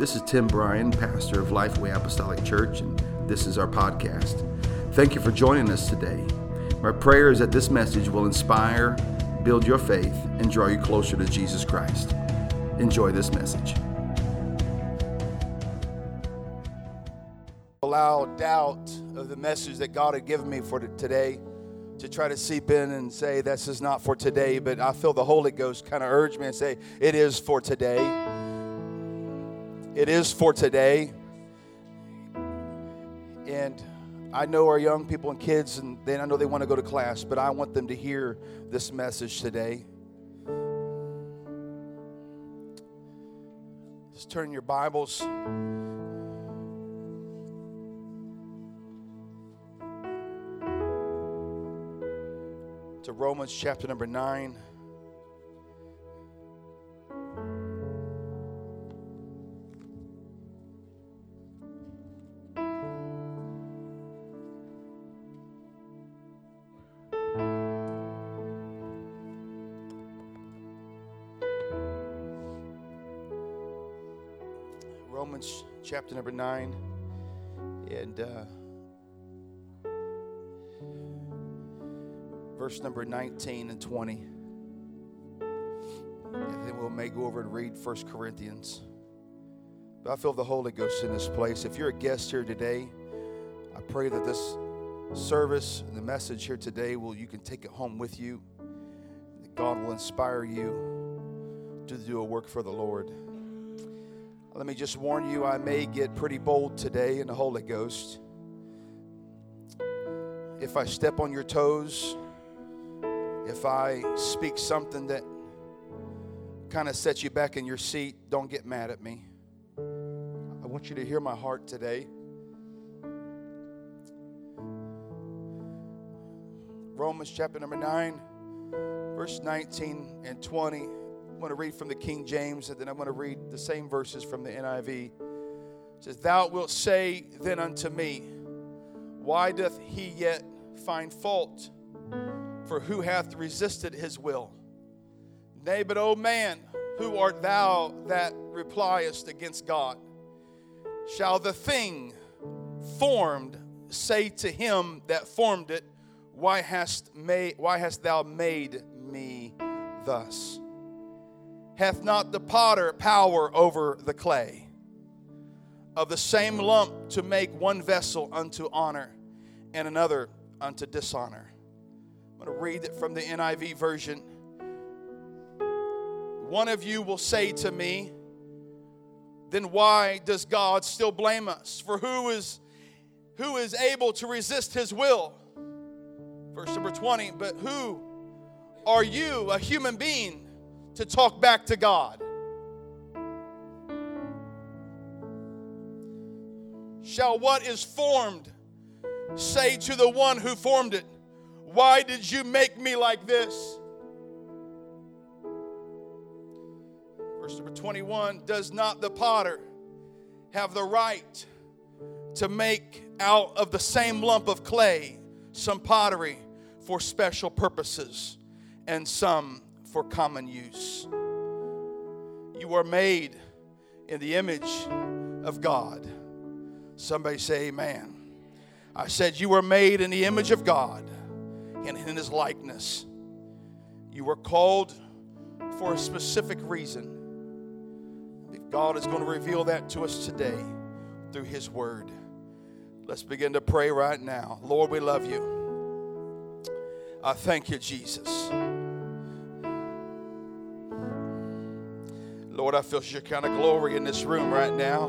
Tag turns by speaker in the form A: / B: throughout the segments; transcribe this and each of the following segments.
A: This is Tim Bryan, pastor of Lifeway Apostolic Church, and this is our podcast. Thank you for joining us today. My prayer is that this message will inspire, build your faith, and draw you closer to Jesus Christ. Enjoy this message.
B: Allow doubt of the message that God had given me for today to try to seep in and say this is not for today, but I feel the Holy Ghost kind of urge me and say it is for today. It is for today. And I know our young people and kids, and they, I know they want to go to class, but I want them to hear this message today. Just turn your Bibles. To Romans chapter number 9. Chapter number 9 and uh, verse number 19 and 20. And then we'll may go over and read First Corinthians. But I feel the Holy Ghost in this place. If you're a guest here today, I pray that this service and the message here today will you can take it home with you. That God will inspire you to do a work for the Lord. Let me just warn you, I may get pretty bold today in the Holy Ghost. If I step on your toes, if I speak something that kind of sets you back in your seat, don't get mad at me. I want you to hear my heart today. Romans chapter number 9, verse 19 and 20. I'm going to read from the King James, and then I'm going to read the same verses from the NIV. It says, Thou wilt say then unto me, Why doth he yet find fault? For who hath resisted his will? Nay, but, O man, who art thou that repliest against God? Shall the thing formed say to him that formed it, Why hast, made, why hast thou made me thus? Hath not the potter power over the clay? Of the same lump to make one vessel unto honor and another unto dishonor. I'm going to read it from the NIV version. One of you will say to me, then why does God still blame us? For who is who is able to resist his will? Verse number 20, but who are you, a human being, to talk back to God? Shall what is formed say to the one who formed it, Why did you make me like this? Verse number 21 Does not the potter have the right to make out of the same lump of clay some pottery for special purposes and some for common use? You are made in the image of God. Somebody say, Amen. I said, You were made in the image of God and in His likeness. You were called for a specific reason. God is going to reveal that to us today through His Word. Let's begin to pray right now. Lord, we love you. I thank you, Jesus. Lord, I feel your kind of glory in this room right now.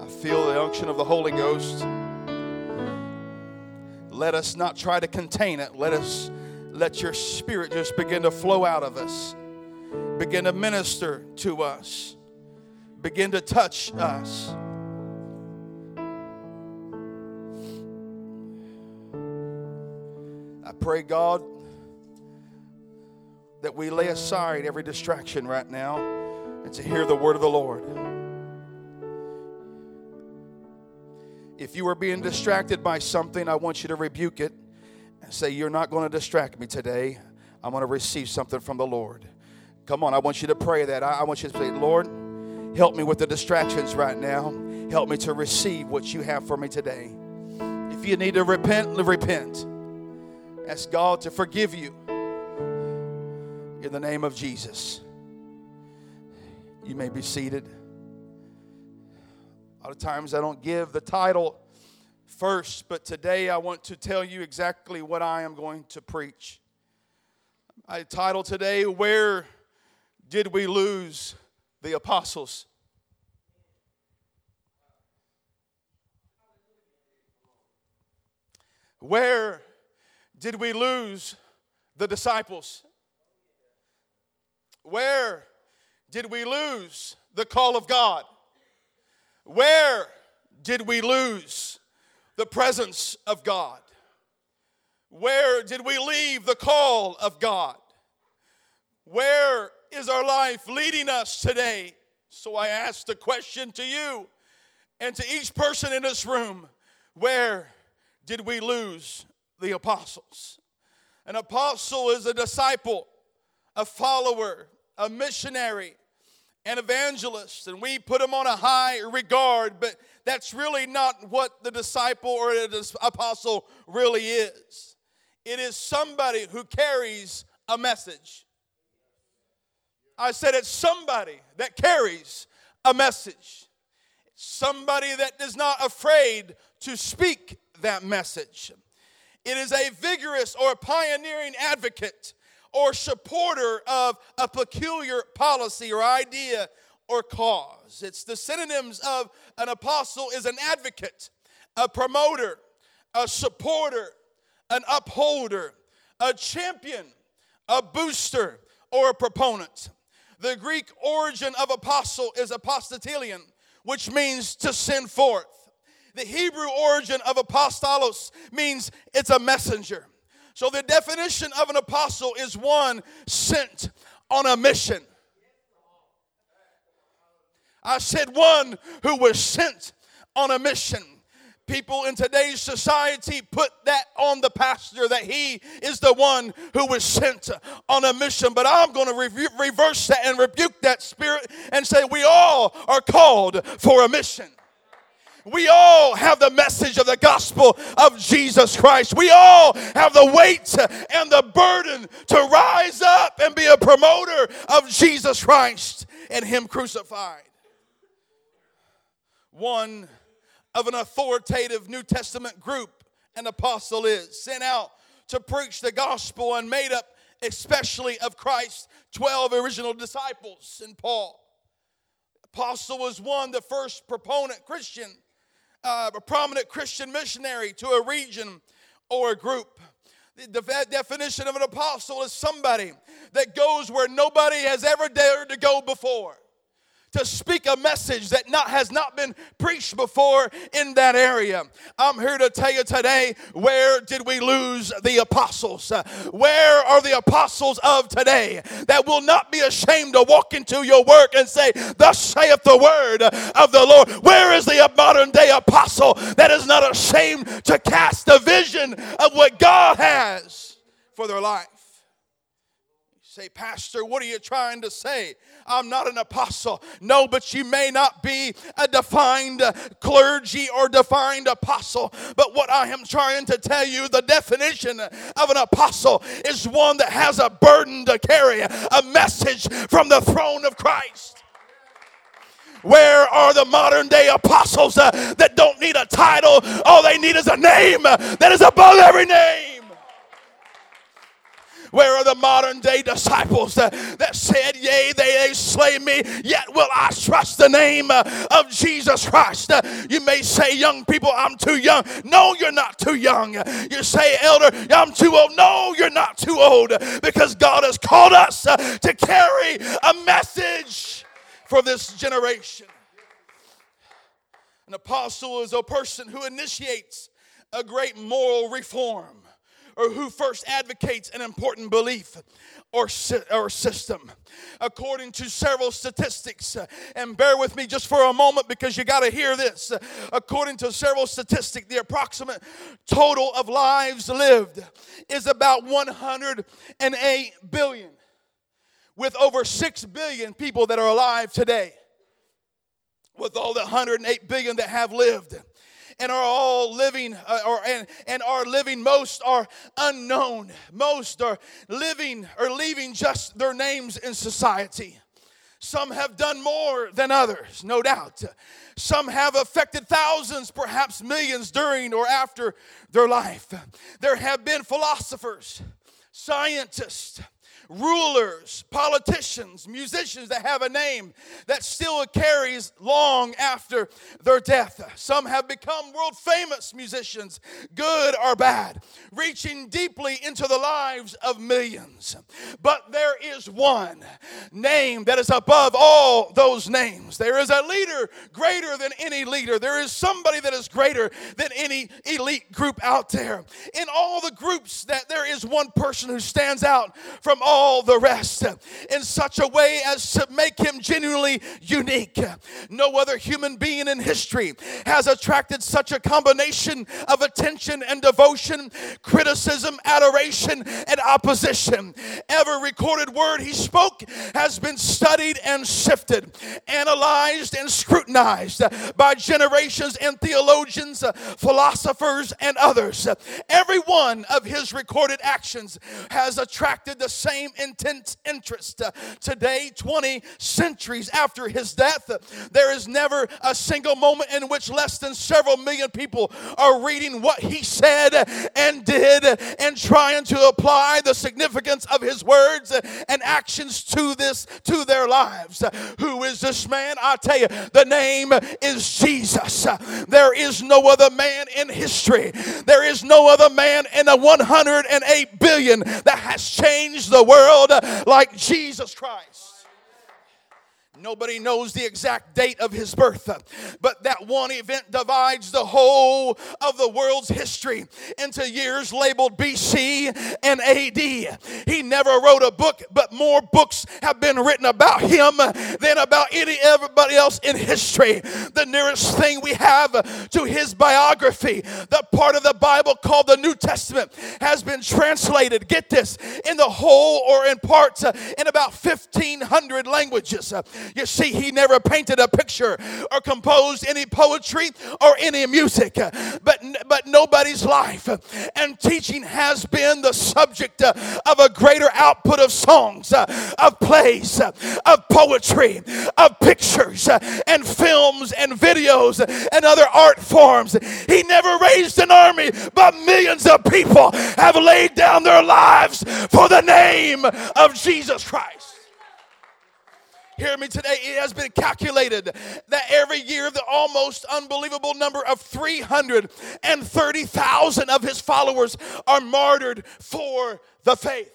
B: I feel the unction of the Holy Ghost. Let us not try to contain it. Let us let your spirit just begin to flow out of us. Begin to minister to us. Begin to touch us. I pray, God, that we lay aside every distraction right now and to hear the word of the Lord. If you are being distracted by something, I want you to rebuke it and say, You're not going to distract me today. I'm going to receive something from the Lord. Come on, I want you to pray that. I, want you to say, Lord, Help me with the distractions right now. Help me to receive what you have for me today. If you need to repent, repent. Ask God to forgive you in the name of Jesus. You may be seated. A lot of times I don't give the title first, but today I want to tell you exactly what I am going to preach. I title today, Where Did We Lose the Apostles? Where did we lose the disciples? Where did we lose the call of God? Where did we lose the presence of God? Where did we leave the call of God? Where is our life leading us today? So I ask the question to you and to each person in this room where did we lose the apostles? An apostle is a disciple, a follower, a missionary, an evangelist, and we put them on a high regard, but that's really not what the disciple or the apostle really is. It is somebody who carries a message. I said it's somebody that carries a message. Somebody that is not afraid to speak that message. It is a vigorous or pioneering advocate or supporter of a peculiar policy or idea or cause. It's the synonyms of an apostle is an advocate, a promoter, a supporter, an upholder, a champion, a booster, or a proponent. The Greek origin of apostle is apostatelion, which means to send forth. The Hebrew origin of apostolos means it's a messenger. So the definition of an apostle is one sent on a mission. I said one who was sent on a mission. People in today's society put that on the pastor that he is the one who was sent on a mission. But I'm going to re- reverse that and rebuke that spirit and say we all are called for a mission. We all have the message of the gospel of Jesus Christ. We all have the weight and the burden to rise up and be a promoter of Jesus Christ and Him crucified. One of an authoritative New Testament group an apostle is, sent out to preach the gospel and made up especially of Christ's 12 original disciples and Paul. Apostle was one, the first proponent Christian uh, a prominent Christian missionary to a region or a group. The definition of an apostle is somebody that goes where nobody has ever dared to go before to speak a message that not, has not been preached before in that area. I'm here to tell you today where did we lose the apostles? Uh, where are the apostles of today that will not be ashamed to walk into your work and say, Thus saith the word of the Lord? Where is the modern day apostle that is not ashamed to cast a vision of what God has for their life? Say, Pastor, what are you trying to say? I'm not an apostle. No, but you may not be a defined clergy or defined apostle. But what I am trying to tell you, the definition of an apostle is one that has a burden to carry, a message from the throne of Christ. Where are the modern day apostles uh, that don't need a title? All they need is a name that is above every name. Where are the modern day disciples uh, that said, Yea, they, they slay me, yet will I trust the name uh, of Jesus Christ? Uh, you may say, Young people, I'm too young. No, you're not too young. You say, Elder, I'm too old. No, you're not too old because God has called us to carry a message for this generation. An apostle is a person who initiates a great moral reform or who first advocates an important belief or, or system. According to several statistics, uh, and bear with me just for a moment because you got to hear this. According to several statistics, the approximate total of lives lived is about 108 billion, with over 6 billion people that are alive today. with all the 108 billion that have lived and are all living uh, or and, and are living most are unknown. Most are living or leaving just their names in society. Some have done more than others no doubt. Some have affected thousands perhaps millions during or after their life. There have been philosophers scientists rulers, politicians, musicians that have a name that still carries long after their death. Some have become world famous musicians, good or bad, reaching deeply into the lives of millions. But there is one name that is above all those names. There is a leader greater than any leader. There is somebody that is greater than any elite group out there. In all the groups that there is one person who stands out from all all the rest in such a way as to make him genuinely unique. No other human being in history has attracted such a combination of attention and devotion, criticism, adoration, and opposition. Every recorded word he spoke has been studied and sifted, analyzed and scrutinized by generations and theologians, philosophers, and others. Every one of his recorded actions has attracted the same same intense interest. Uh, today, 20 centuries after his death, there is never a single moment in which less than several million people are reading what he said and did and trying to apply the significance of his words and actions to this to their lives. Who is this man? I tell you, the name is Jesus. There is no other man in history. There is no other man in the 108 billion that has changed the world world like Jesus Christ. Nobody knows the exact date of his birth, but that one event divides the whole of the world's history into years labeled BC and AD. He never wrote a book, but more books have been written about him than about any everybody else in history. The nearest thing we have to his biography, the part of the Bible called the New Testament, has been translated, get this, in the whole or in parts uh, in about 1,500 languages. Uh, you see, he never painted a picture or composed any poetry or any music, uh, but, but nobody's life and teaching has been the subject of a greater output of songs, Uh, of plays, uh, of poetry, of pictures, uh, and films and videos and other art forms. He never raised an army, but millions of people have laid down their lives for the name of Jesus Christ. Hear me today. It has been calculated that every year the almost unbelievable number of 330,000 of his followers are martyred for the faith.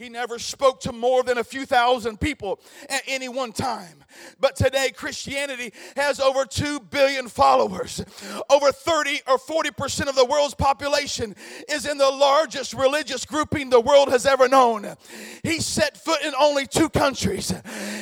B: He never spoke to more than a few thousand people at any one time. But today, Christianity has over 2 billion followers. Over 30 or 40% of the world's population is in the largest religious grouping the world has ever known. He set foot in only two countries.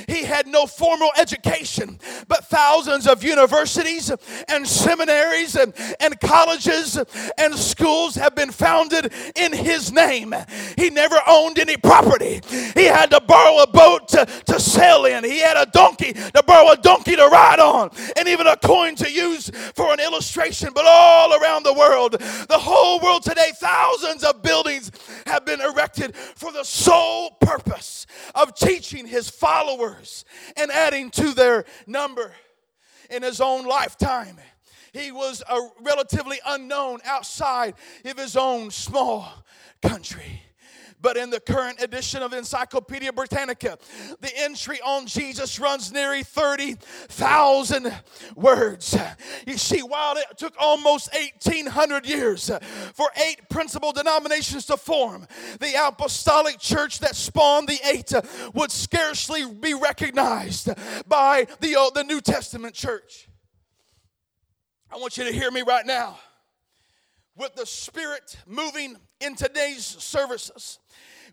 B: He had no formal education, but thousands of universities and seminaries and, and colleges and schools have been founded in his name. He never owned any property. He had to borrow a boat to, to sail in. He had a donkey to borrow a donkey to ride on, and even a coin to use for an illustration. But all around the world, the whole world today, thousands of buildings have been erected for the sole purpose of teaching his followers and adding to their number in his own lifetime he was a relatively unknown outside of his own small country. But in the current edition of Encyclopedia Britannica, the entry on Jesus runs nearly 30,000 words. You see, while it took almost 1,800 years for eight principal denominations to form, the apostolic church that spawned the eight would scarcely be recognized by the, uh, the New Testament church. I want you to hear me right now. With the Spirit moving in today's services,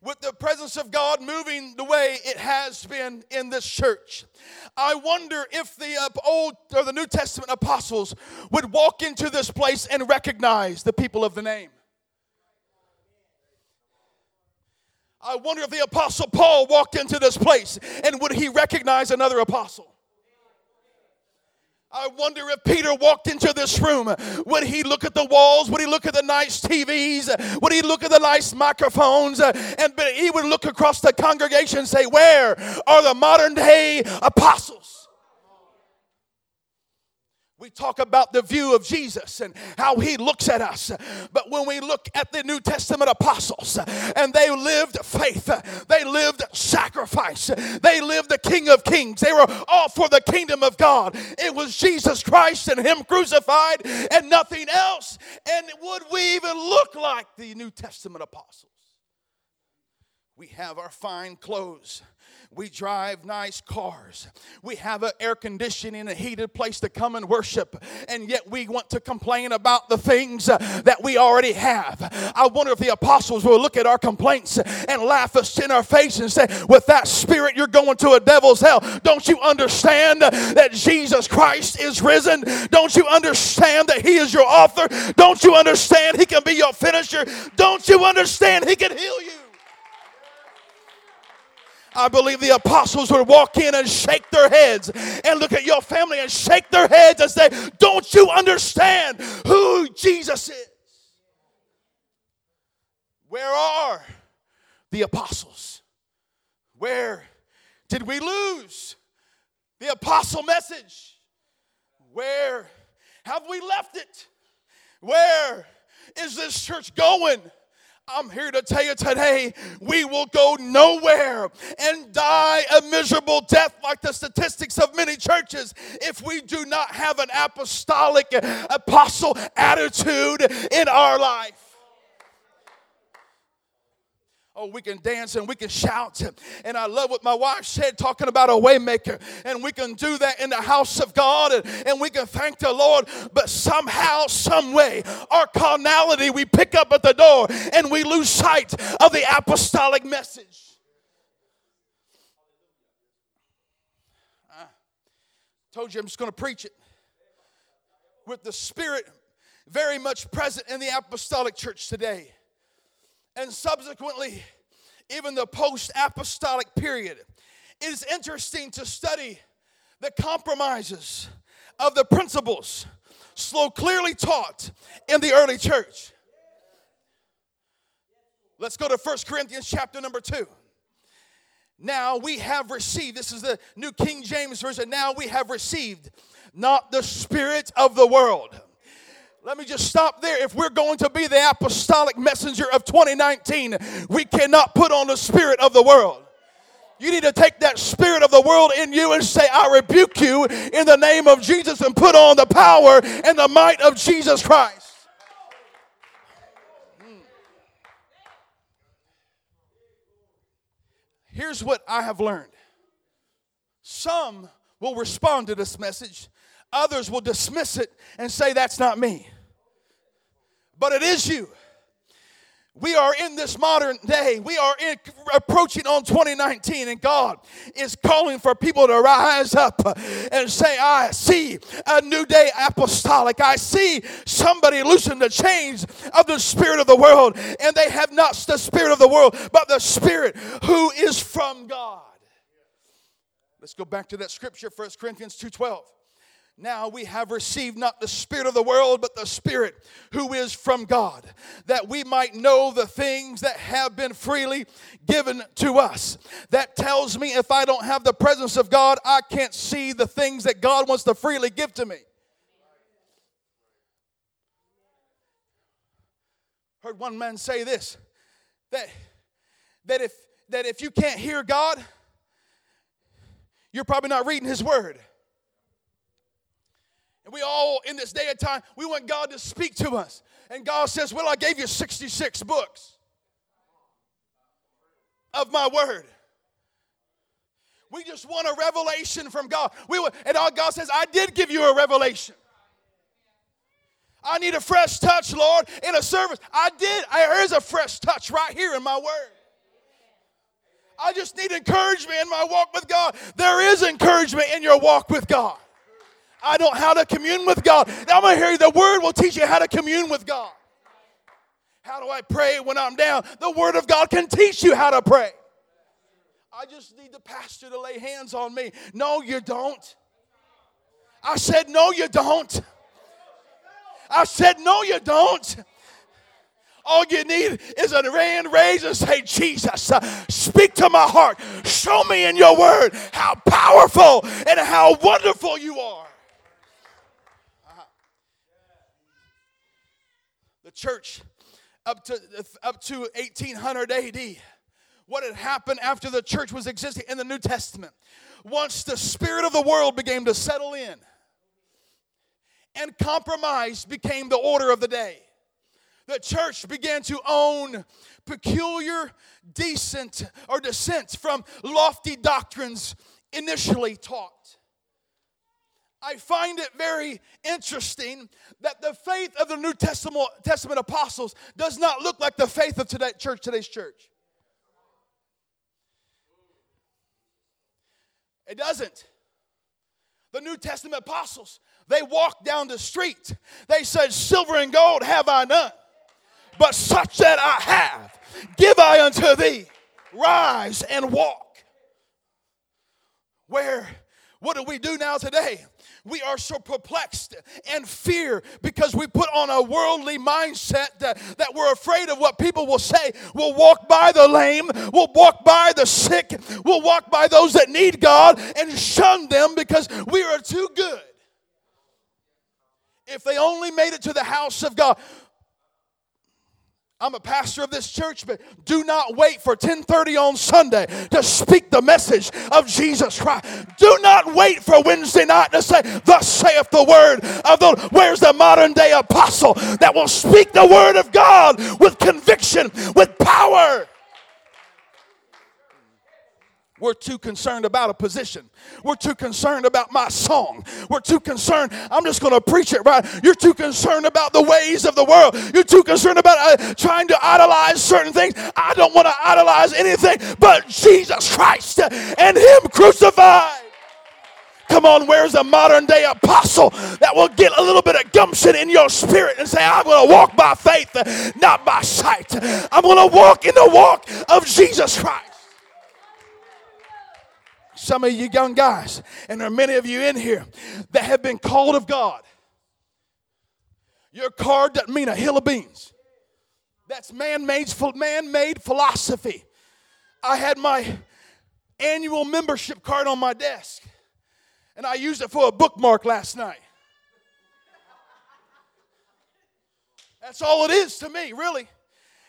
B: with the presence of God moving the way it has been in this church. I wonder if the uh, Old or the New Testament apostles would walk into this place and recognize the people of the name. I wonder if the Apostle Paul walked into this place and would he recognize another apostle? I wonder if Peter walked into this room, would he look at the walls? Would he look at the nice TVs? Would he look at the nice microphones? And he would look across the congregation and say, Where are the modern day apostles? We talk about the view of Jesus and how he looks at us. But when we look at the New Testament apostles and they lived faith, they lived sacrifice, they lived the King of Kings, they were all for the kingdom of God. It was Jesus Christ and him crucified and nothing else. And would we even look like the New Testament apostles? We have our fine clothes. We drive nice cars. We have an air conditioning a heated place to come and worship. And yet we want to complain about the things uh, that we already have. I wonder if the apostles will look at our complaints and laugh us in our face and say, With that spirit, you're going to a devil's hell. Don't you understand that Jesus Christ is risen? Don't you understand that He is your author? Don't you understand He can be your finisher? Don't you understand He can heal you? I believe the apostles would walk in and shake their heads and look at your family and shake their heads and say, Don't you understand who Jesus is? Where are the apostles? Where did we lose the apostle message? Where have we left it? Where is this church going? I'm here to tell you today, we will go nowhere and die a miserable death like the statistics of many churches if we do not have an apostolic apostle attitude in our life. Oh, we can dance and we can shout. And I love what my wife said, talking about a waymaker. And we can do that in the house of God and, and we can thank the Lord. But somehow, some way, our carnality we pick up at the door and we lose sight of the apostolic message. I told you I'm just going to preach it with the Spirit very much present in the apostolic church today and subsequently, even the post apostolic period. It is interesting to study the compromises of the principles so clearly taught in the early church. Let's go to First Corinthians chapter number 2. Now we have received, this is the New King James Version, now we have received not the spirit of the world let me just stop there. If we're going to be the apostolic messenger of 2019, we cannot put on the spirit of the world. You need to take that spirit of the world in you and say, I rebuke you in the name of Jesus and put on the power and the might of Jesus Christ. Hmm. Here's what I have learned some will respond to this message, others will dismiss it and say, That's not me but it is you. We are in this modern day. We are in, approaching on 2019, and God is calling for people to rise up and say, I see a new day apostolic. I see somebody loosen the chains of the spirit of the world, and they have not the spirit of the world, but the spirit who is from God. Let's go back to that scripture, 1 Corinthians 2:12. Now we have received not the Spirit of the world, but the Spirit who is from God, that we might know the things that have been freely given to us. That tells me if I don't have the presence of God, I can't see the things that God wants to freely give to me. Heard one man say this that, that, if, that if you can't hear God, you're probably not reading His Word. And we all, in this day and time, we want God to speak to us. And God says, Well, I gave you 66 books of my word. We just want a revelation from God. We want, and all God says, I did give you a revelation. I need a fresh touch, Lord, in a service. I did. There is a fresh touch right here in my word. I just need encouragement in my walk with God. There is encouragement in your walk with God. I don't how to commune with God. I'm going to hear you. The word will teach you how to commune with God. How do I pray when I'm down? The Word of God can teach you how to pray. I just need the pastor to lay hands on me. No, you don't. I said, No, you don't. I said, No, you don't. All you need is a hand raised and say, Jesus, uh, speak to my heart. Show me in your word how powerful and how wonderful you are. Uh-huh. The church up to, up to 1800 AD, what had happened after the church was existing in the New Testament, once the spirit of the world began to settle in and compromise became the order of the day the church began to own peculiar, decent, or dissent from lofty doctrines initially taught. I find it very interesting that the faith of the New Testament, Testament apostles does not look like the faith of today, church, today's church. It doesn't. The New Testament apostles, they walked down the street. They said, Silver and gold have I none but such that I have, give I unto thee. Rise and walk. Where, what do we do now today? We are so perplexed and fear because we put on a worldly mindset that, that we're afraid of what people will say. We'll walk by the lame, we'll walk by the sick, we'll walk by those that need God and shun them because we are too good. If they only made it to the house of God, I'm a pastor of this church, but do not wait for 10:30 on Sunday to speak the message of Jesus Christ. Do not wait for Wednesday night to say, "Thus saith the word of the." Where's the modern day apostle that will speak the word of God with conviction, with power? We're too concerned about a position. We're too concerned about my song. We're too concerned. I'm just going to preach it right. You're too concerned about the ways of the world. You're too concerned about uh, trying to idolize certain things. I don't want to idolize anything but Jesus Christ and Him crucified. Come on, where's the modern day apostle that will get a little bit of gumption in your spirit and say, I'm going to walk by faith, not by sight. I'm going to walk in the walk of Jesus Christ some of you young guys, and there are many of you in here that have been called of God. Your card doesn't mean a hill of beans. That's man-made, man-made philosophy. I had my annual membership card on my desk, and I used it for a bookmark last night. That's all it is to me, really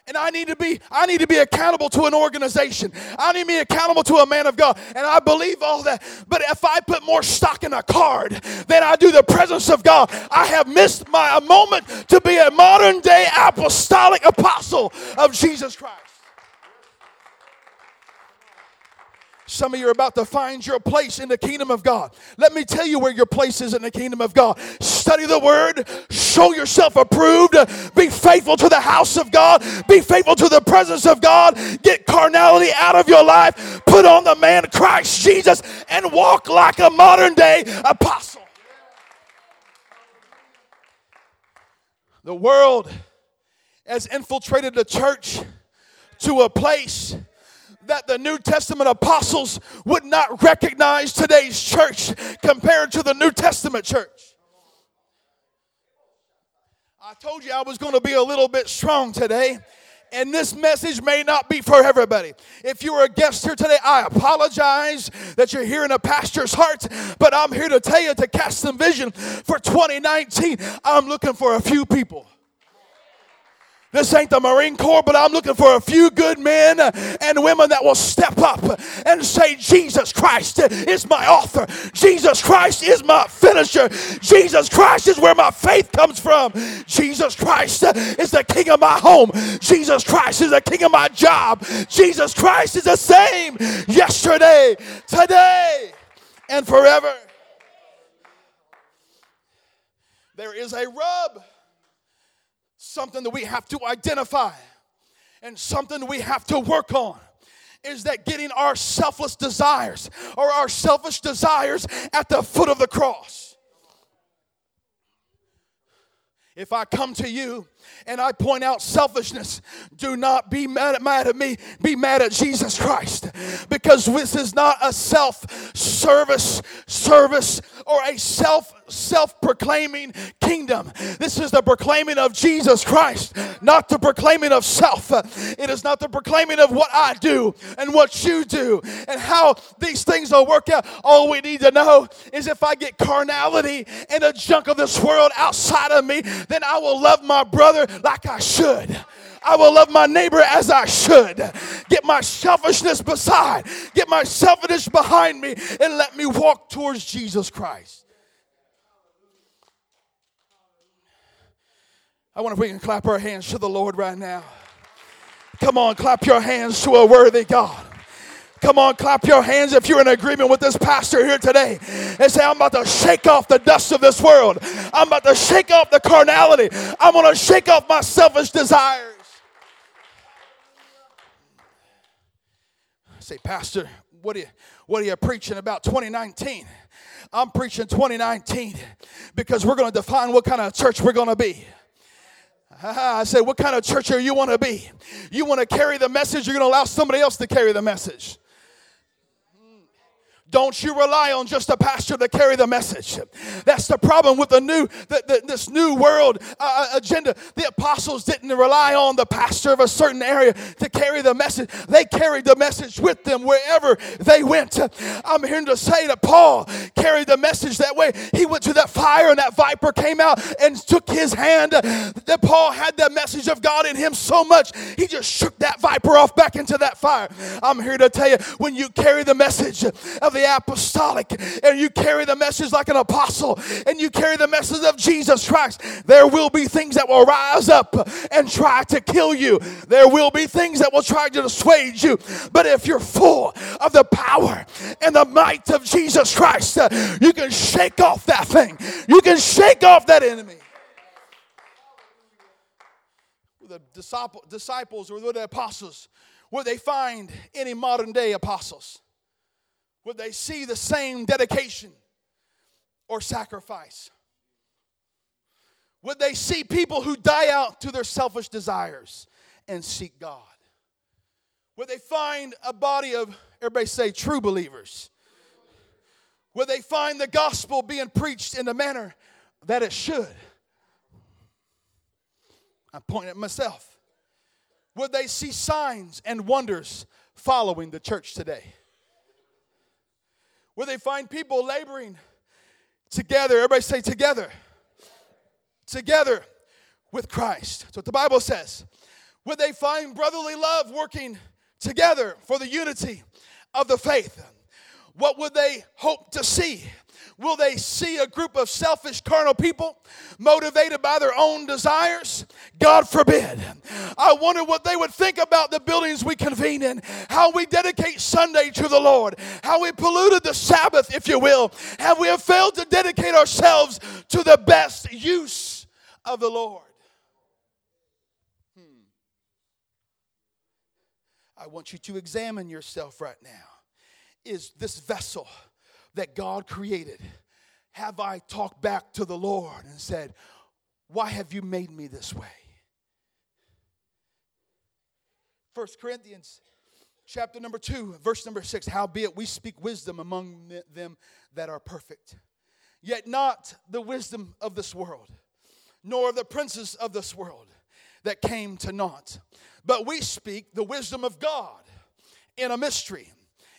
B: and I need to be I need to be accountable to an organization. I need to be accountable to a man of God. And I believe all that. But if I put more stock in a card than I do the presence of God, I have missed my moment to be a modern day apostolic apostle of Jesus Christ. Some of you are about to find your place in the kingdom of God. Let me tell you where your place is in the kingdom of God. Study the word, show yourself approved, be faithful to the house of God, be faithful to the presence of God, get carnality out of your life, put on the man Christ Jesus, and walk like a modern day apostle. The world has infiltrated the church to a place that the New Testament apostles would not recognize today's church compared to the New Testament church. I told you I was going to be a little bit strong today. And this message may not be for everybody. If you are a guest here today, I apologize that you're hearing a pastor's heart, but I'm here to tell you to cast some vision for 2019. I'm looking for a few people this ain't the Marine Corps, but I'm looking for a few good men and women that will step up and say, Jesus Christ is my author. Jesus Christ is my finisher. Jesus Christ is where my faith comes from. Jesus Christ is the king of my home. Jesus Christ is the king of my job. Jesus Christ is the same yesterday, today, and forever. There is a rub something that we have to identify and something we have to work on is that getting our selfless desires or our selfish desires at the foot of the cross. If I come to you and I point out selfishness, do not be mad at, mad at me. Be mad at Jesus Christ. Because this is not a self service service or a self self proclaiming kingdom. This is the proclaiming of Jesus Christ, not the proclaiming of self. It is not the proclaiming of what I do and what you do and how these things will work out. All we need to know is if I get carnality and the junk of this world outside of me, then I will love my brother like I should. I will love my neighbor as I should. Get my selfishness beside, get my selfishness behind me, and let me walk towards Jesus Christ. I wonder if we can clap our hands to the Lord right now. Come on, clap your hands to a worthy God. Come on, clap your hands if you're in agreement with this pastor here today and say, I'm about to shake off the dust of this world. I'm about to shake off the carnality. I'm going to shake off my selfish desires. Say, Pastor, what are you, what are you preaching about 2019? I'm preaching 2019 because we're going to define what kind of church we're going to be. I said, What kind of church are you want to be? You want to carry the message, you're going to allow somebody else to carry the message. Don't you rely on just a pastor to carry the message. That's the problem with the new, the, the, this new world uh, uh, agenda. The apostles didn't rely on the pastor of a certain area to carry the message. They carried the message with them wherever they went. I'm here to say that Paul carried the message that way. He went to that fire and that viper came out and took his hand. That Paul had the message of God in him so much, he just shook that viper off back into that fire. I'm here to tell you when you carry the message of the apostolic and you carry the message like an apostle and you carry the message of Jesus Christ, there will be things that will rise up and try to kill you. There will be things that will try to dissuade you. But if you're full of the power and the might of Jesus Christ, uh, you can shake off that thing. You can shake off that enemy the disciples or the apostles, where they find any modern day apostles? Would they see the same dedication or sacrifice? Would they see people who die out to their selfish desires and seek God? Would they find a body of, everybody say, true believers? Would they find the gospel being preached in the manner that it should? I'm pointing at myself. Would they see signs and wonders following the church today? Where they find people laboring together. Everybody say together. Together with Christ. That's what the Bible says. Where they find brotherly love working together for the unity of the faith. What would they hope to see? Will they see a group of selfish carnal people motivated by their own desires? God forbid. I wonder what they would think about the buildings we convene in, how we dedicate Sunday to the Lord, how we polluted the Sabbath, if you will, how we have failed to dedicate ourselves to the best use of the Lord. Hmm. I want you to examine yourself right now. Is this vessel? That God created, have I talked back to the Lord and said, Why have you made me this way? First Corinthians chapter number 2, verse number 6 Howbeit we speak wisdom among them that are perfect, yet not the wisdom of this world, nor the princes of this world that came to naught. But we speak the wisdom of God in a mystery,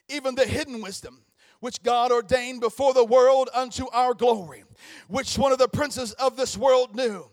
B: even the hidden wisdom which God ordained before the world unto our glory, which one of the princes of this world knew.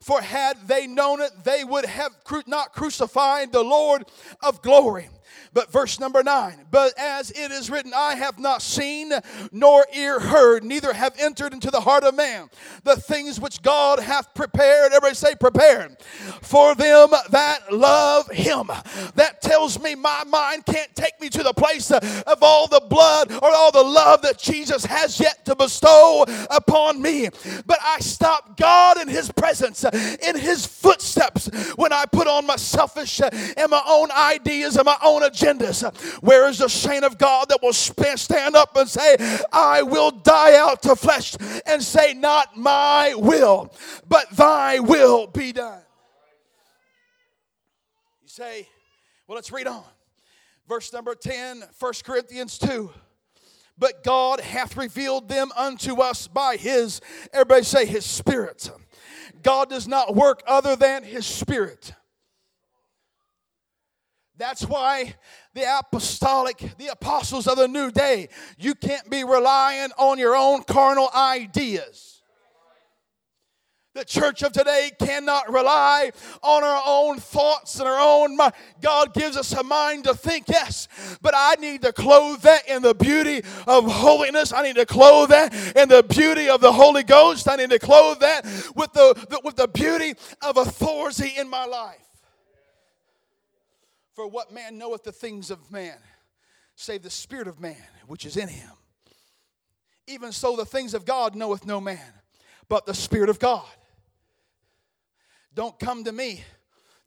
B: For had they known it, they would have not crucified the Lord of glory. But verse number nine, but as it is written, I have not seen nor ear heard, neither have entered into the heart of man the things which God hath prepared. Everybody say prepared for them that love him. That tells me my mind can't take me to the place of all the blood or all the love that Jesus has yet to bestow upon me. But I stop God in his presence, in his footsteps, when I put on my selfish and my own ideas and my own agendas. Where is the saint of God that will stand up and say, I will die out to flesh and say, Not my will, but thy will be done? You say, well, let's read on. Verse number 10, 1 Corinthians 2. But God hath revealed them unto us by his, everybody say, his spirit. God does not work other than his spirit. That's why the apostolic, the apostles of the new day, you can't be relying on your own carnal ideas. The church of today cannot rely on our own thoughts and our own mind. God gives us a mind to think, yes, but I need to clothe that in the beauty of holiness. I need to clothe that in the beauty of the Holy Ghost. I need to clothe that with the, the with the beauty of authority in my life. For what man knoweth the things of man, save the Spirit of man which is in him. Even so, the things of God knoweth no man, but the Spirit of God. Don't come to me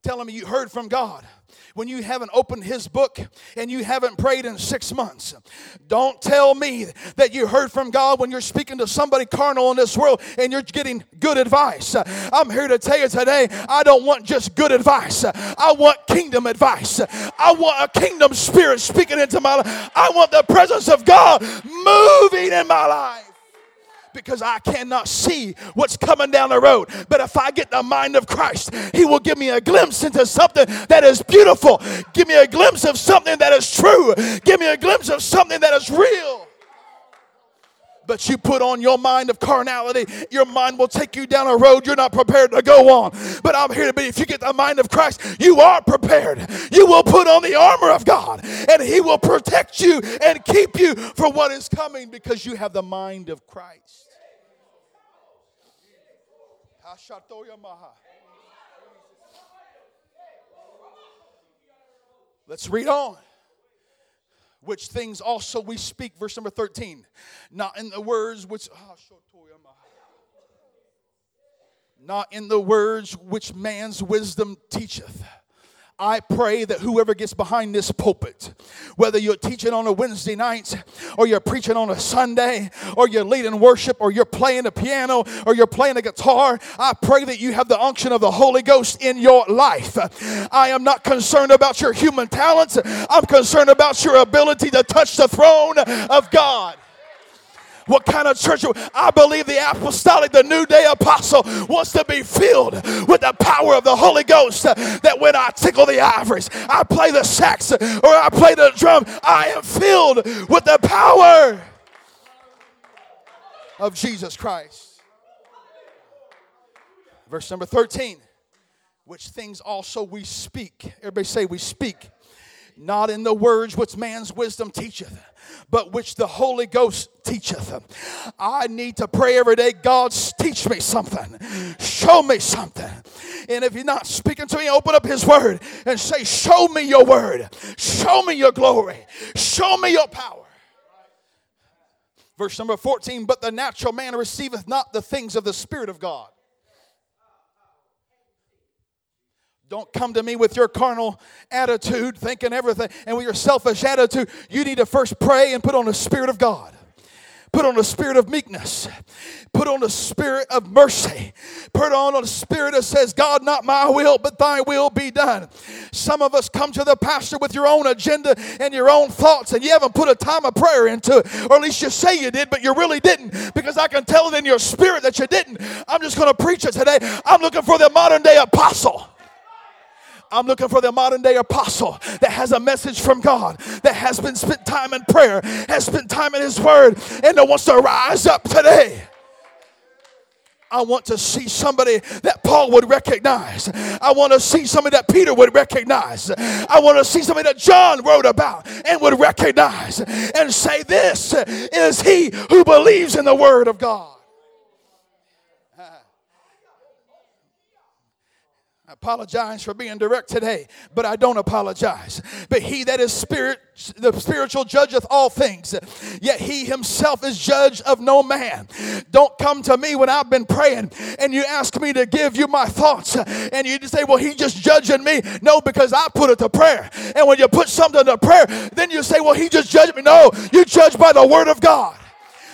B: telling me you heard from God when you haven't opened His book and you haven't prayed in six months. Don't tell me that you heard from God when you're speaking to somebody carnal in this world and you're getting good advice. I'm here to tell you today, I don't want just good advice. I want kingdom advice. I want a kingdom spirit speaking into my life. I want the presence of God moving in my life because I cannot see what's coming down the road. But if I get the mind of Christ, He will give me a glimpse into something that is beautiful. Give me a glimpse of something that is true. Give me a glimpse of something that is real. But you put on your mind of carnality, your mind will take you down a road you're not prepared to go on. But I'm here to be, if you get the mind of Christ, you are prepared. You will put on the armor of God, and He will protect you and keep you for what is coming because you have the mind of Christ. Let's read on. Which things also we speak, verse number 13. Not in the words which ah, not in the words which man's wisdom teacheth I pray that whoever gets behind this pulpit, whether you're teaching on a Wednesday night, or you're preaching on a Sunday, or you're leading worship, or you're playing the piano, or you're playing a guitar, I pray that you have the unction of the Holy Ghost in your life. I am not concerned about your human talents, I'm concerned about your ability to touch the throne of God. What kind of church? I believe the apostolic, the new day apostle wants to be filled with the power of the Holy Ghost. Uh, that when I tickle the ivories, I play the sax, uh, or I play the drum, I am filled with the power of Jesus Christ. Verse number 13, which things also we speak. Everybody say, We speak not in the words which man's wisdom teacheth, but which the Holy Ghost teacheth. I need to pray every day, God, teach me something, show me something. And if you're not speaking to me, open up His Word and say, Show me your Word, show me your glory, show me your power. Verse number 14, but the natural man receiveth not the things of the Spirit of God Don't come to me with your carnal attitude, thinking everything, and with your selfish attitude. You need to first pray and put on the Spirit of God. Put on the spirit of meekness. Put on the spirit of mercy. Put on a spirit that says, God, not my will, but thy will be done. Some of us come to the pastor with your own agenda and your own thoughts, and you haven't put a time of prayer into it. Or at least you say you did, but you really didn't. Because I can tell it in your spirit that you didn't. I'm just going to preach it today. I'm looking for the modern day apostle. I'm looking for the modern day apostle that has a message from God, that has been spent time in prayer, has spent time in His Word, and that wants to rise up today. I want to see somebody that Paul would recognize. I want to see somebody that Peter would recognize. I want to see somebody that John wrote about and would recognize and say, This is he who believes in the Word of God. I apologize for being direct today, but I don't apologize. But he that is spirit, the spiritual judgeth all things, yet he himself is judge of no man. Don't come to me when I've been praying and you ask me to give you my thoughts, and you say, Well, he just judging me. No, because I put it to prayer. And when you put something to prayer, then you say, Well, he just judged me. No, you judge by the word of God.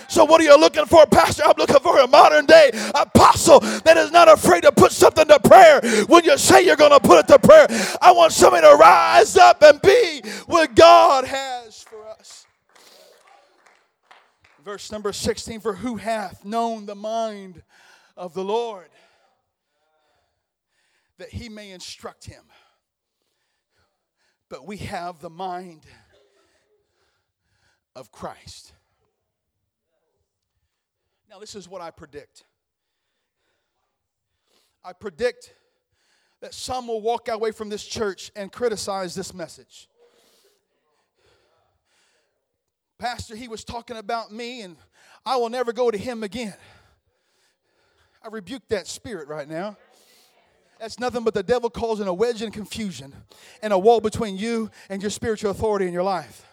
B: So, what are you looking for, Pastor? I'm looking for a modern day apostle that is not afraid to put something to prayer when you say you're going to put it to prayer. I want somebody to rise up and be what God has for us. Verse number 16 For who hath known the mind of the Lord that he may instruct him? But we have the mind of Christ. Now, this is what I predict. I predict that some will walk away from this church and criticize this message. Pastor, he was talking about me, and I will never go to him again. I rebuke that spirit right now. That's nothing but the devil causing a wedge and confusion and a wall between you and your spiritual authority in your life.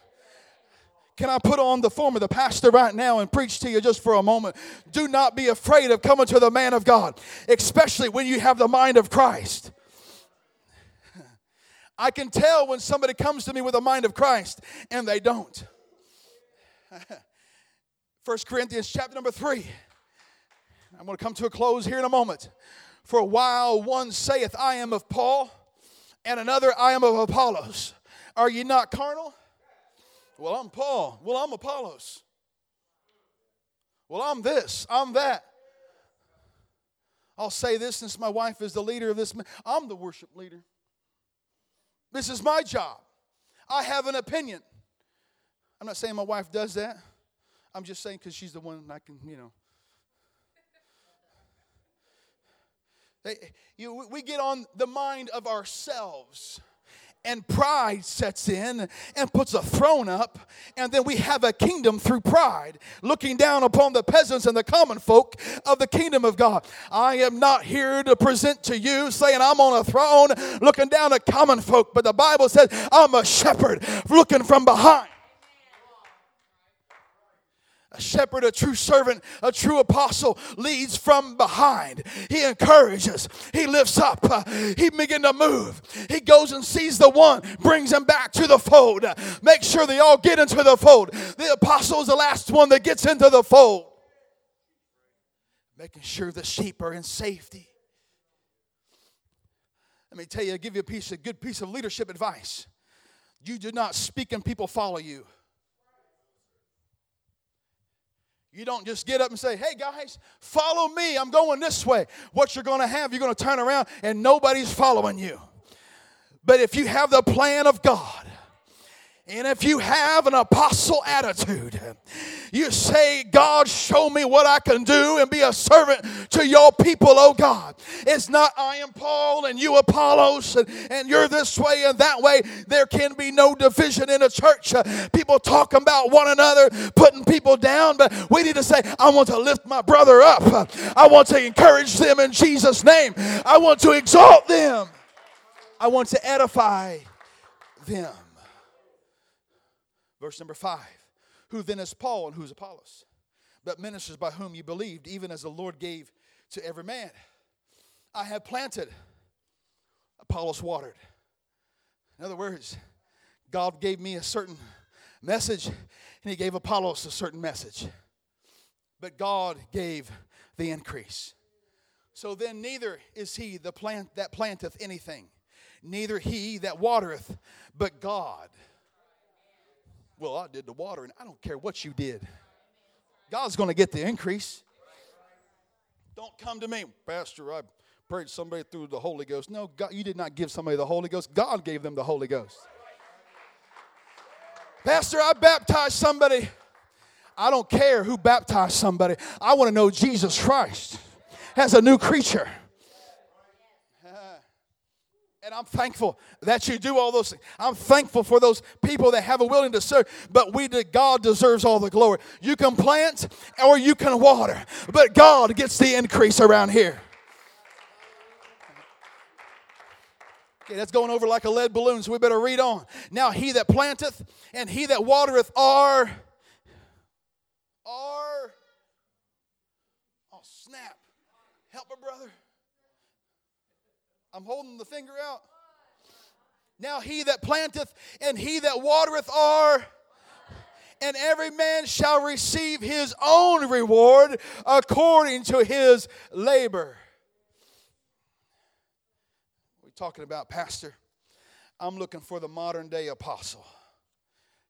B: Can I put on the form of the pastor right now and preach to you just for a moment? Do not be afraid of coming to the man of God, especially when you have the mind of Christ. I can tell when somebody comes to me with the mind of Christ and they don't. First Corinthians chapter number 3. I'm going to come to a close here in a moment. For while one saith, I am of Paul, and another, I am of Apollos, are ye not carnal? Well, I'm Paul. Well, I'm Apollos. Well, I'm this, I'm that. I'll say this since my wife is the leader of this. I'm the worship leader. This is my job. I have an opinion. I'm not saying my wife does that. I'm just saying because she's the one I can, you know. They, you, we get on the mind of ourselves and pride sets in and puts a throne up, and then we have a kingdom through pride, looking down upon the peasants and the common folk of the kingdom of God. I am not here to present to you saying I'm on a throne looking down at common folk, but the Bible says I'm a shepherd looking from behind a shepherd, a true servant, a true apostle leads from behind. He encourages, he lifts up, uh, he begins to move. He goes and sees the one, brings him back to the fold. Uh, make sure they all get into the fold. The apostle is the last one that gets into the fold. Making sure the sheep are in safety. Let me tell you, I'll give you a piece, a good piece of leadership advice. You do not speak and people follow you. You don't just get up and say, hey guys, follow me. I'm going this way. What you're going to have, you're going to turn around and nobody's following you. But if you have the plan of God, and if you have an apostle attitude, you say, God, show me what I can do and be a servant to your people, oh God. It's not I am Paul and you Apollos and, and you're this way and that way. There can be no division in a church. People talking about one another, putting people down, but we need to say, I want to lift my brother up. I want to encourage them in Jesus' name. I want to exalt them. I want to edify them. Verse number five Who then is Paul and who's Apollos? But ministers by whom you believed, even as the Lord gave to every man. I have planted, Apollos watered. In other words, God gave me a certain message, and He gave Apollos a certain message. But God gave the increase. So then, neither is He the plant that planteth anything, neither He that watereth, but God well, I did the watering. I don't care what you did. God's going to get the increase. Don't come to me, Pastor. I prayed somebody through the Holy Ghost. No, God, you did not give somebody the Holy Ghost. God gave them the Holy Ghost. Pastor, I baptized somebody. I don't care who baptized somebody. I want to know Jesus Christ as a new creature. And I'm thankful that you do all those things. I'm thankful for those people that have a willing to serve. But we God deserves all the glory. You can plant or you can water, but God gets the increase around here. Okay, that's going over like a lead balloon, so we better read on. Now he that planteth and he that watereth are are oh snap. Help a brother. I'm holding the finger out. Now he that planteth and he that watereth are, and every man shall receive his own reward according to his labor. We're talking about, Pastor. I'm looking for the modern day apostle.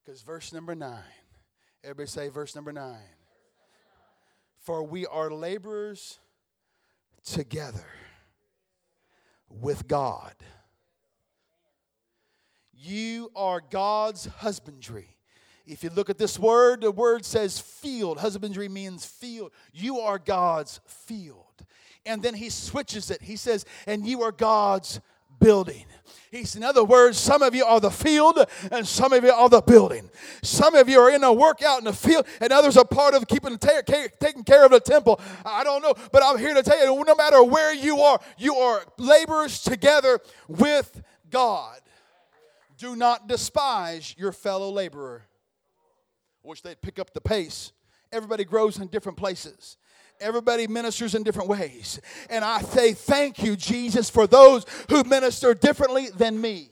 B: Because verse number nine, everybody say verse number nine. For we are laborers together with God. You are God's husbandry. If you look at this word, the word says field. Husbandry means field. You are God's field. And then he switches it. He says, and you are God's building. He's, in other words, some of you are the field and some of you are the building. Some of you are in a workout in the field and others are part of keeping taking care of the temple. I don't know, but I'm here to tell you no matter where you are, you are laborers together with God. Do not despise your fellow laborer. I wish they'd pick up the pace. Everybody grows in different places. Everybody ministers in different ways. And I say thank you, Jesus, for those who minister differently than me.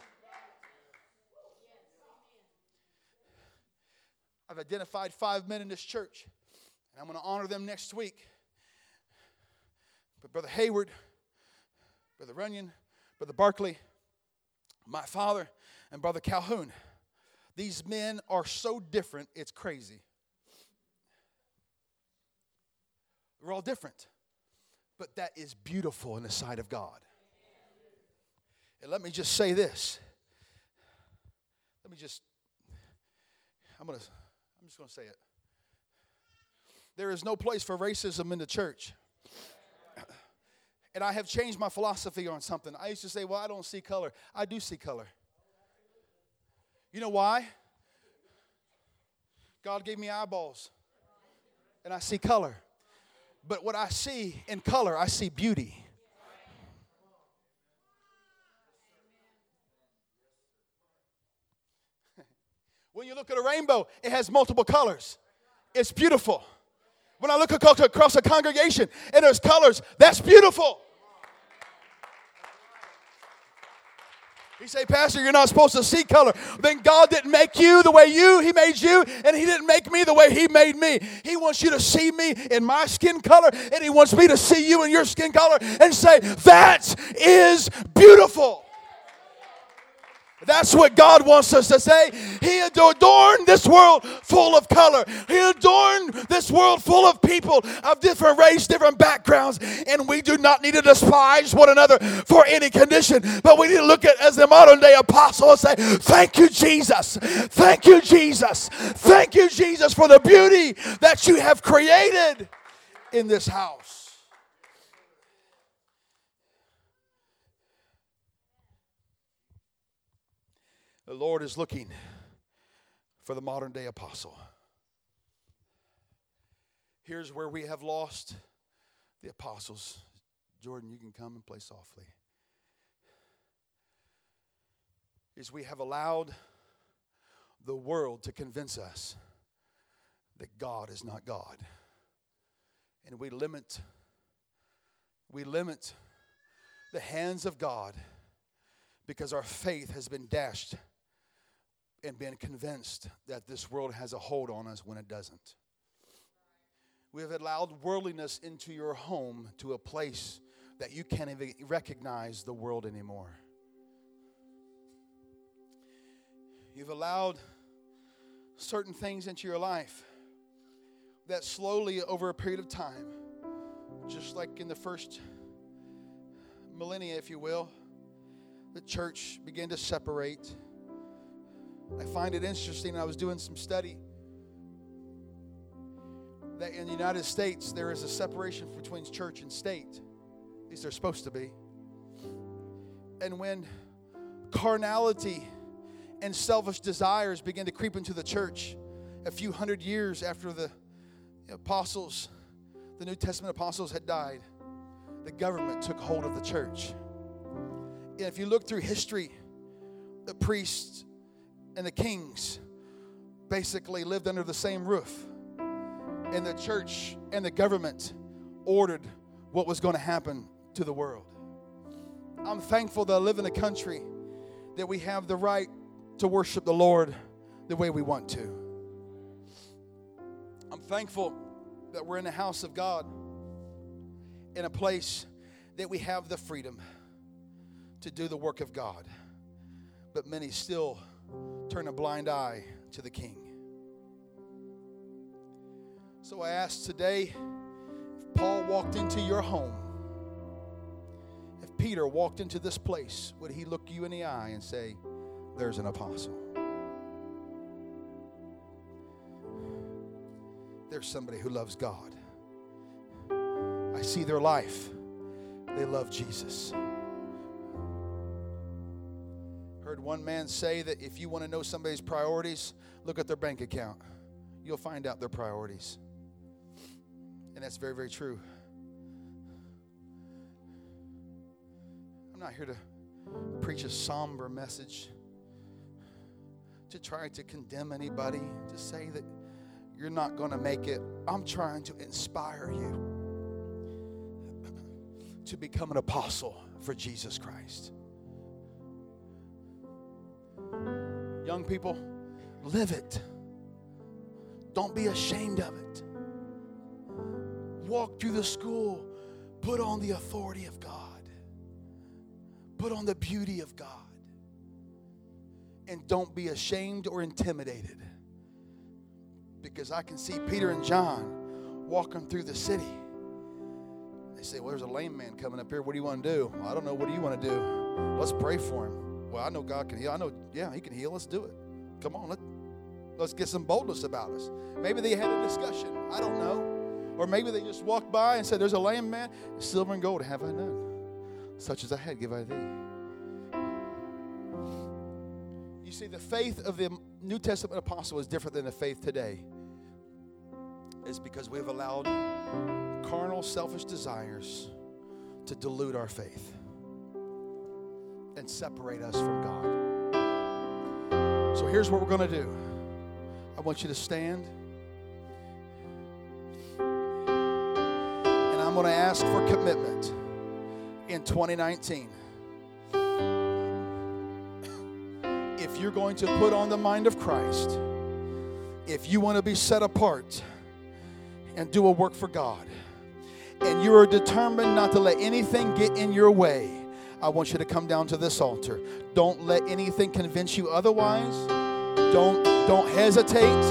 B: I've identified five men in this church, and I'm going to honor them next week. But Brother Hayward, Brother Runyon, Brother Barkley, my father, and Brother Calhoun. These men are so different, it's crazy. We're all different. But that is beautiful in the sight of God. And let me just say this. Let me just I'm going to I'm just going to say it. There is no place for racism in the church. And I have changed my philosophy on something. I used to say, "Well, I don't see color." I do see color. You know why? God gave me eyeballs and I see color. But what I see in color, I see beauty. when you look at a rainbow, it has multiple colors. It's beautiful. When I look across a congregation and there's colors, that's beautiful. You say, Pastor, you're not supposed to see color. Then God didn't make you the way you, He made you, and He didn't make me the way He made me. He wants you to see me in my skin color, and He wants me to see you in your skin color and say, That is beautiful. That's what God wants us to say. He adorned this world full of color. He adorned this world full of people of different race, different backgrounds, and we do not need to despise one another for any condition, but we need to look at as the modern day apostle and say, Thank you, Jesus. Thank you, Jesus. Thank you, Jesus, for the beauty that you have created in this house. The Lord is looking for the modern day apostle. Here's where we have lost the apostles. Jordan, you can come and play softly. Is we have allowed the world to convince us that God is not God. And we limit we limit the hands of God because our faith has been dashed and been convinced that this world has a hold on us when it doesn't. We have allowed worldliness into your home to a place that you can't even recognize the world anymore. You've allowed certain things into your life that slowly, over a period of time, just like in the first millennia, if you will, the church began to separate I find it interesting. I was doing some study that in the United States there is a separation between church and state. At least they're supposed to be. And when carnality and selfish desires began to creep into the church a few hundred years after the apostles, the New Testament apostles had died, the government took hold of the church. And if you look through history, the priests and the kings basically lived under the same roof. And the church and the government ordered what was going to happen to the world. I'm thankful that I live in a country that we have the right to worship the Lord the way we want to. I'm thankful that we're in the house of God, in a place that we have the freedom to do the work of God. But many still turn a blind eye to the King. So I ask today if Paul walked into your home, if Peter walked into this place, would he look you in the eye and say, There's an apostle? There's somebody who loves God. I see their life. They love Jesus. One man say that if you want to know somebody's priorities, look at their bank account. You'll find out their priorities. And that's very, very true. I'm not here to preach a somber message, to try to condemn anybody, to say that you're not going to make it. I'm trying to inspire you to become an apostle for Jesus Christ. Young people, live it. Don't be ashamed of it. Walk through the school, put on the authority of God, put on the beauty of God, and don't be ashamed or intimidated. Because I can see Peter and John walking through the city. They say, Well, there's a lame man coming up here. What do you want to do? Well, I don't know. What do you want to do? Let's pray for him. Well, I know God can heal. I know, yeah, He can heal. Let's do it. Come on, let, let's get some boldness about us. Maybe they had a discussion. I don't know. Or maybe they just walked by and said, There's a lame man. Silver and gold have I none. Such as I had, give I thee. You see, the faith of the New Testament apostle is different than the faith today. It's because we've allowed carnal, selfish desires to dilute our faith and separate us from God. So here's what we're going to do I want you to stand. And I'm going to ask for commitment in 2019. If you're going to put on the mind of Christ, if you want to be set apart and do a work for God, and you are determined not to let anything get in your way, I want you to come down to this altar. Don't let anything convince you otherwise. Don't don't hesitate.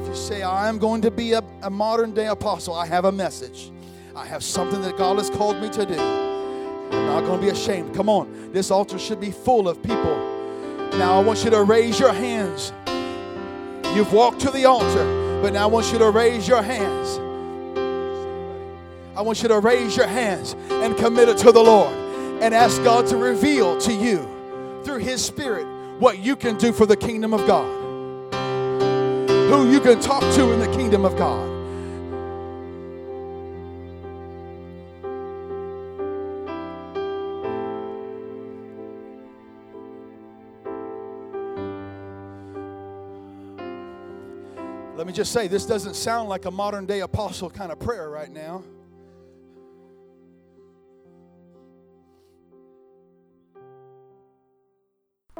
B: If you say I am going to be a, a modern day apostle, I have a message. I have something that God has called me to do. I'm not going to be ashamed. Come on. This altar should be full of people. Now I want you to raise your hands. You've walked to the altar, but now I want you to raise your hands. I want you to raise your hands and commit it to the Lord and ask God to reveal to you through His Spirit what you can do for the kingdom of God, who you can talk to in the kingdom of God. Let me just say, this doesn't sound like a modern day apostle kind of prayer right now.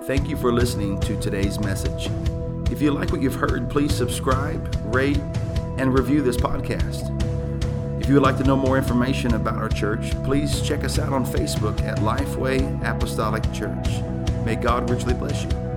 A: Thank you for listening to today's message. If you like what you've heard, please subscribe, rate, and review this podcast. If you would like to know more information about our church, please check us out on Facebook at Lifeway Apostolic Church. May God richly bless you.